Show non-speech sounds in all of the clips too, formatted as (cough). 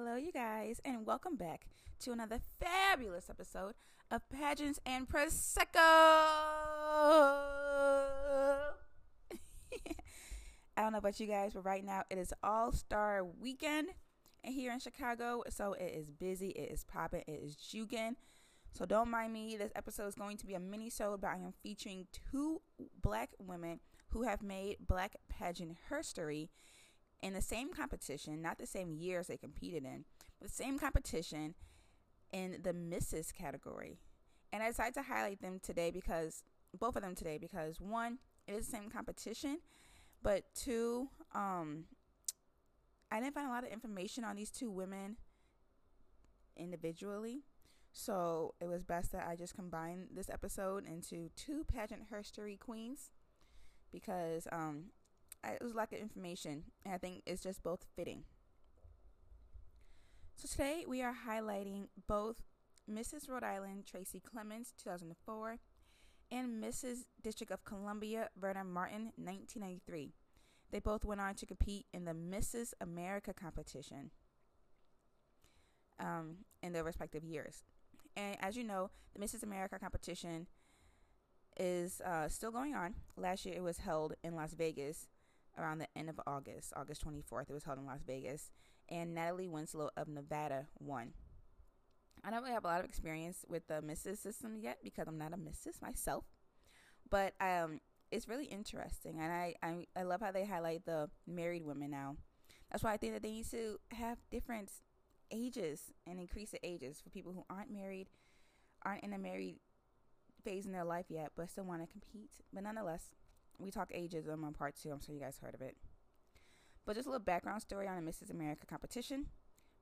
Hello, you guys, and welcome back to another fabulous episode of Pageants and Prosecco. (laughs) I don't know about you guys, but right now it is All Star Weekend here in Chicago, so it is busy, it is popping, it is juking. So don't mind me. This episode is going to be a mini show, but I am featuring two black women who have made black pageant history in the same competition, not the same years they competed in, but the same competition in the Mrs. category. And I decided to highlight them today because both of them today because one, it is the same competition, but two, um, I didn't find a lot of information on these two women individually. So it was best that I just combine this episode into two pageant history queens because um, it was lack of information, and I think it's just both fitting. So today we are highlighting both Mrs. Rhode Island Tracy Clemens 2004 and Mrs. District of Columbia Verna Martin 1993. They both went on to compete in the Mrs. America competition um, in their respective years. And as you know, the Mrs. America competition is uh, still going on. Last year it was held in Las Vegas around the end of August, August 24th. It was held in Las Vegas. And Natalie Winslow of Nevada won. I don't really have a lot of experience with the Mrs. system yet because I'm not a Mrs. myself. But um, it's really interesting. And I, I, I love how they highlight the married women now. That's why I think that they need to have different ages and increase the ages for people who aren't married, aren't in a married phase in their life yet, but still want to compete. But nonetheless, we talk ageism on part two. I'm sure you guys heard of it. But just a little background story on the Mrs. America competition.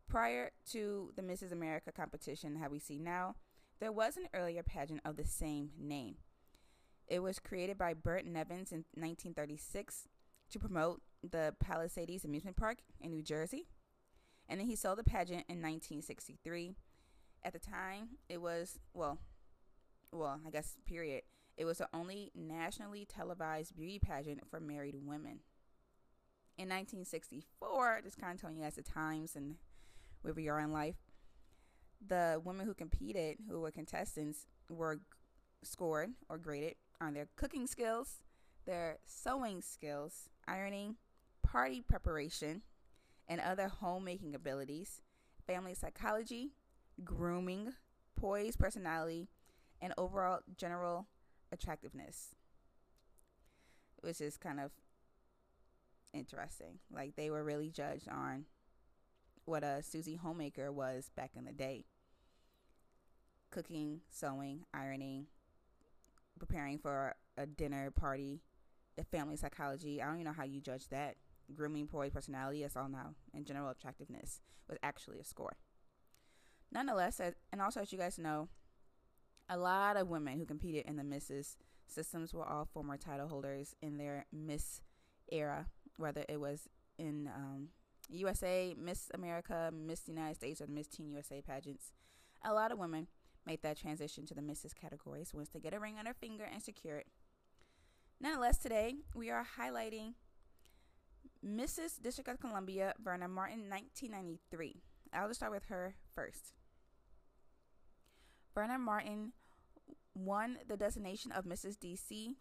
Prior to the Mrs. America competition, how we see now, there was an earlier pageant of the same name. It was created by Burt Nevins in 1936 to promote the Palisades Amusement Park in New Jersey. And then he sold the pageant in 1963. At the time, it was, well, well, I guess, period, it was the only nationally televised beauty pageant for married women. In 1964, just kind of telling you guys the times and where we are in life, the women who competed, who were contestants, were scored or graded on their cooking skills, their sewing skills, ironing, party preparation, and other homemaking abilities, family psychology, grooming, poise, personality, and overall general attractiveness. Which is kind of interesting. Like they were really judged on what a Susie homemaker was back in the day. Cooking, sewing, ironing, preparing for a dinner party, the family psychology. I don't even know how you judge that. Grooming, poise, personality, that's all now. And general attractiveness was actually a score. Nonetheless, and also as you guys know, a lot of women who competed in the Mrs. systems were all former title holders in their Miss era, whether it was in um, USA, Miss America, Miss United States, or the Miss Teen USA pageants. A lot of women made that transition to the Mrs. categories once they get a ring on their finger and secure it. Nonetheless, today we are highlighting Mrs. District of Columbia, Verna Martin, 1993. I'll just start with her first. Verna Martin won the designation of Mrs. DC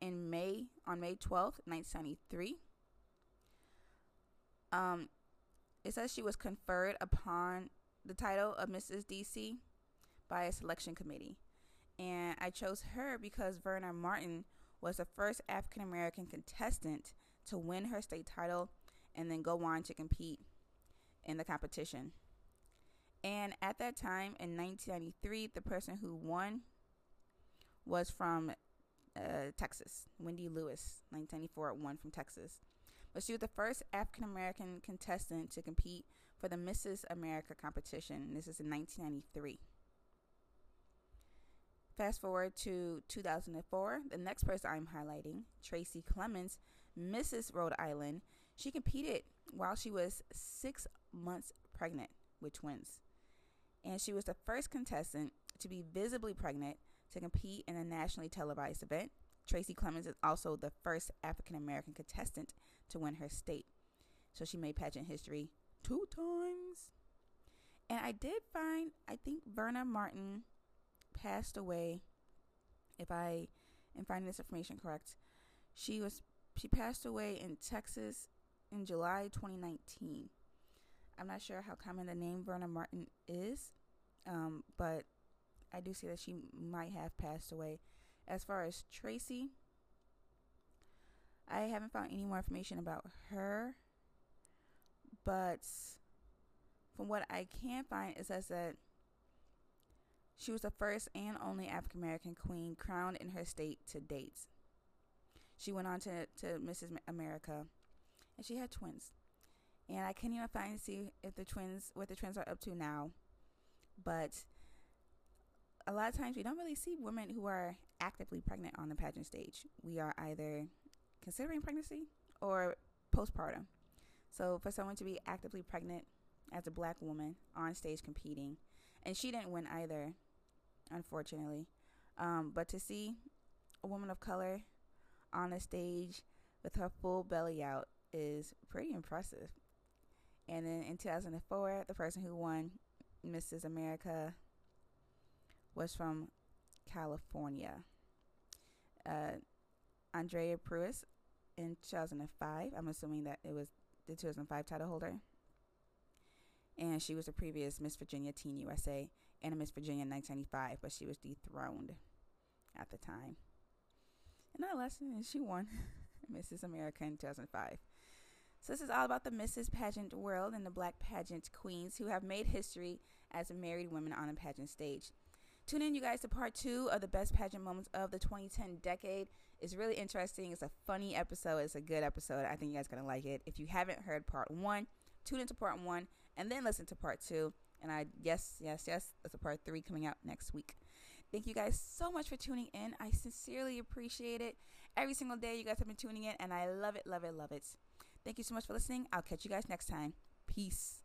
in May on May 12th, 1973. Um, it says she was conferred upon the title of Mrs. DC by a selection committee. And I chose her because Verna Martin was the first African American contestant to win her state title and then go on to compete in the competition. And at that time in 1993, the person who won was from uh, Texas. Wendy Lewis, 1994, won from Texas. But she was the first African American contestant to compete for the Mrs. America competition. This is in 1993. Fast forward to 2004, the next person I'm highlighting, Tracy Clemens, Mrs. Rhode Island, she competed while she was six months pregnant with twins. And she was the first contestant to be visibly pregnant to compete in a nationally televised event. Tracy Clemens is also the first African American contestant to win her state. So she made pageant history two times. And I did find, I think Verna Martin passed away. If I am finding this information correct, she was she passed away in Texas in July 2019. I'm not sure how common the name Verna Martin is, um, but I do see that she might have passed away. As far as Tracy, I haven't found any more information about her, but from what I can find, it says that she was the first and only African American queen crowned in her state to date. She went on to, to Mrs. America, and she had twins. And I can't even find see if the twins what the twins are up to now. But a lot of times we don't really see women who are actively pregnant on the pageant stage. We are either considering pregnancy or postpartum. So for someone to be actively pregnant as a black woman on stage competing, and she didn't win either, unfortunately. Um, but to see a woman of color on a stage with her full belly out is pretty impressive. And then in 2004, the person who won Mrs. America was from California. Uh, Andrea Preuss in 2005. I'm assuming that it was the 2005 title holder. And she was a previous Miss Virginia Teen USA and a Miss Virginia in 1995, but she was dethroned at the time. And nonetheless, she won (laughs) Mrs. America in 2005. So this is all about the Mrs. Pageant world and the black pageant queens who have made history as married women on a pageant stage. Tune in, you guys, to part two of the best pageant moments of the 2010 decade. It's really interesting. It's a funny episode. It's a good episode. I think you guys are gonna like it. If you haven't heard part one, tune into part one and then listen to part two. And I yes, yes, yes, there's a part three coming out next week. Thank you guys so much for tuning in. I sincerely appreciate it. Every single day you guys have been tuning in and I love it, love it, love it. Thank you so much for listening. I'll catch you guys next time. Peace.